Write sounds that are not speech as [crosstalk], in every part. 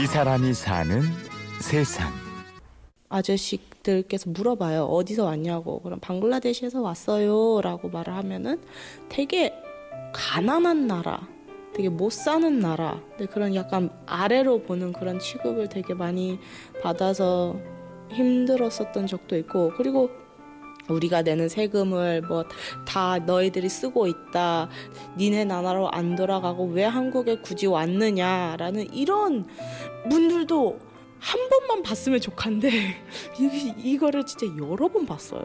이 사람이 사는 세상. 아저씨들께서 물어봐요. 어디서 왔냐고. 그럼 방글라데시에서 왔어요. 라고 말을 하면은 되게 가난한 나라, 되게 못 사는 나라, 그런 약간 아래로 보는 그런 취급을 되게 많이 받아서 힘들었었던 적도 있고, 그리고 우리가 내는 세금을 뭐 다 너희들이 쓰고 있다. 니네 나라로 안 돌아가고 왜 한국에 굳이 왔느냐라는 이런 분들도 한 번만 봤으면 좋겠는데 [laughs] 이, 이거를 진짜 여러 번 봤어요.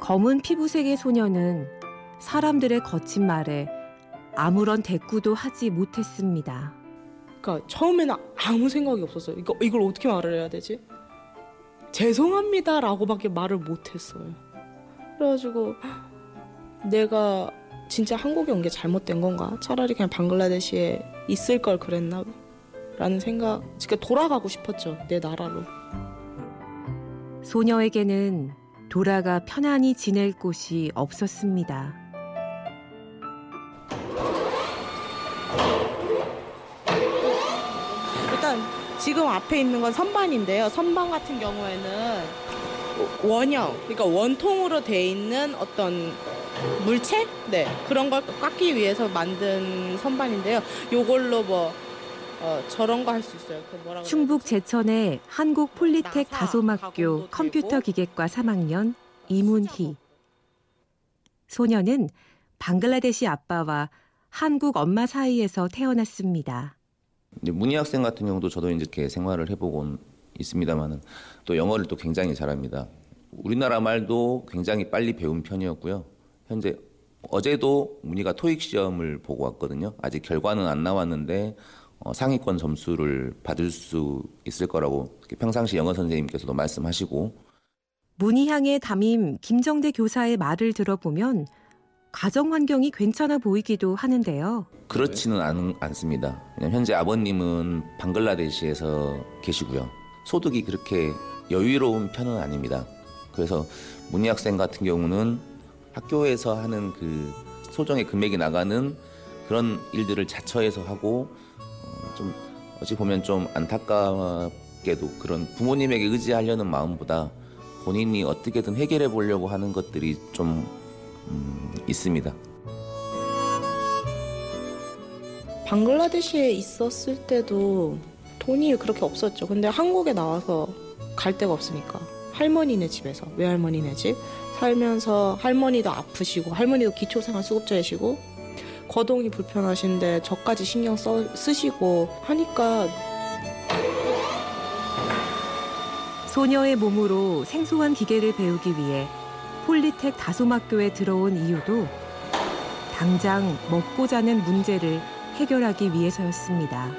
검은 피부색의 소녀는 사람들의 거친 말에 아무런 대꾸도 하지 못했습니다. 그러니까 처음에는 아무 생각이 없었어요. 이거 이걸 어떻게 말을 해야 되지? 죄송합니다라고밖에 말을 못했어요. 그래가지고 내가 진짜 한국에 온 게 잘못된 건가? 차라리 그냥 방글라데시에 있을 걸 그랬나? 라는 생각, 그러니까 돌아가고 싶었죠. 내 나라로. 소녀에게는 돌아가 편안히 지낼 곳이 없었습니다. 지금 앞에 있는 건 선반인데요. 선반 같은 경우에는 원형, 그러니까 원통으로 돼 있는 어떤 물체? 네. 그런 걸 깎기 위해서 만든 선반인데요. 요걸로 뭐 어, 저런 거 할 수 있어요. 그 뭐라 충북 제천의 한국 폴리텍 다소막교 컴퓨터 기계과 3학년 이문희. 소녀는 방글라데시 아빠와 한국 엄마 사이에서 태어났습니다. 문희 학생 같은 경우도 저도 이렇게 생활을 해보곤 있습니다만은 또 영어를 또 굉장히 잘합니다. 우리나라 말도 굉장히 빨리 배운 편이었고요. 현재 어제도 문희가 토익 시험을 보고 왔거든요. 아직 결과는 안 나왔는데 어, 상위권 점수를 받을 수 있을 거라고 평상시 영어 선생님께서도 말씀하시고 문희향의 담임 김정대 교사의 말을 들어보면 가정 환경이 괜찮아 보이기도 하는데요. 그렇지는 않, 않습니다. 현재 아버님은 방글라데시에서 계시고요. 소득이 그렇게 여유로운 편은 아닙니다. 그래서 문희 학생 같은 경우는 학교에서 하는 그 소정의 금액이 나가는 그런 일들을 자처해서 하고 좀 어찌 보면 좀 안타깝게도 그런 부모님에게 의지하려는 마음보다 본인이 어떻게든 해결해 보려고 하는 것들이 좀 음, 있습니다. 방글라데시에 있었을 때도 돈이 그렇게 없었죠. 근데 한국에 나와서 갈 데가 없으니까 할머니네 집에서 외할머니네 집 살면서 할머니도 아프시고 할머니도 기초생활수급자이시고 거동이 불편하신데 저까지 신경 써, 쓰시고 하니까 소녀의 몸으로 생소한 기계를 배우기 위해 폴리텍 다소막교에 들어온 이유도 당장 먹고 자는 문제를 해결하기 위해서였습니다.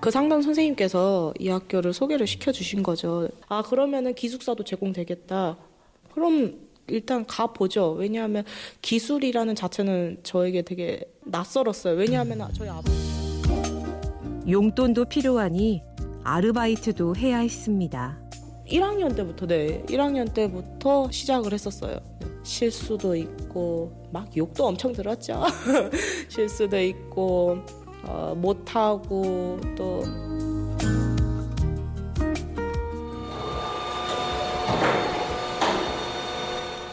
그 상담 선생님께서 이 학교를 소개를 시켜주신 거죠. 아, 그러면은 기숙사도 제공되겠다. 그럼 일단 가보죠. 왜냐하면 기술이라는 자체는 저에게 되게 낯설었어요. 왜냐하면 저희 아버지. 용돈도 필요하니 아르바이트도 해야 했습니다. 1학년 때부터, 네. 1학년 때부터 시작을 했었어요. 실수도 있고, 막 욕도 엄청 들었죠. [laughs] 실수도 있고, 어, 못하고, 또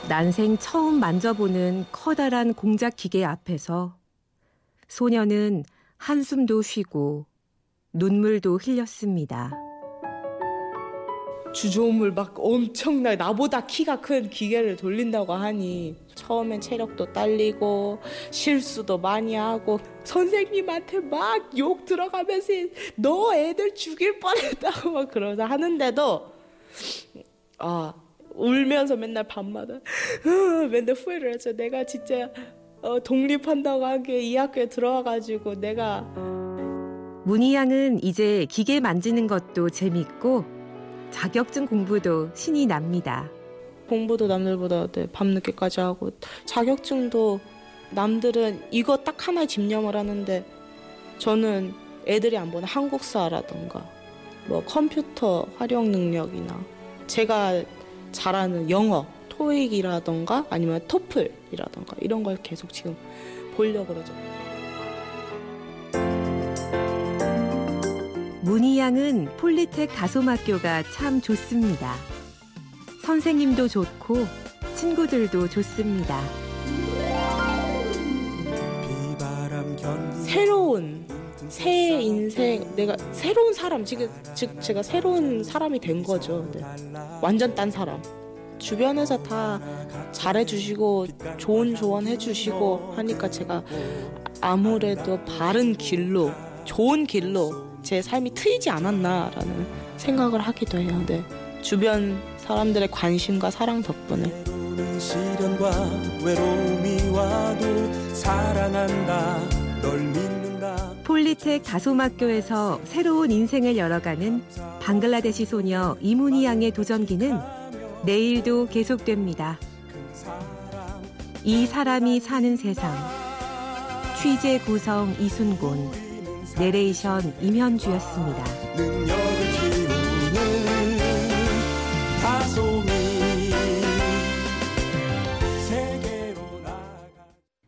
난생 처음 만져보는 커다란 공작 기계 앞에서 소녀는 한숨도 쉬고 눈물도 흘렸습니다. 주조음을 막 엄청나 나보다 키가 큰 기계를 돌린다고 하니 처음엔 체력도 딸리고 실수도 많이 하고 선생님한테 막 욕 들어가면서 너 애들 죽일 뻔했다고 막 그러자 하는데도 아 울면서 맨날 밤마다 맨날 후회를 했죠. 내가 진짜 어, 독립한다고 한게이 학교에 들어와가지고 내가 문희 양은 이제 기계 만지는 것도 재밌고 자격증 공부도 신이 납니다. 공부도 남들보다 네, 밤늦게까지 하고 자격증도 남들은 이거 딱 하나에 집념을 하는데 저는 애들이 안 보는 한국사라던가 뭐 컴퓨터 활용 능력이나 제가 잘하는 영어, 토익이라던가 아니면 토플이라던가 이런 걸 계속 지금 보려고 그러죠. 문희양은 폴리텍 다솜학교가 참 좋습니다. 선생님도 좋고 친구들도 좋습니다. 새로운 새 인생 내가 새로운 사람 지금 즉 제가 새로운 사람이 된 거죠. 네. 완전 딴 사람. 주변에서 다 잘해주시고 좋은 조언 해주시고 하니까 제가 아무래도 바른 길로 좋은 길로 제 삶이 트이지 않았나라는 생각을 하기도 해요. 네. 주변 사람들의 관심과 사랑 덕분에. 때로는 시련과 외로움이 와도 사랑한다 널 믿는다 폴리텍 다솜학교에서 새로운 인생을 열어가는 방글라데시 소녀 이문희 양의 도전기는 내일도 계속됩니다. 이 사람이 사는 세상. 취재 구성 이순곤, 내레이션 임현주였습니다.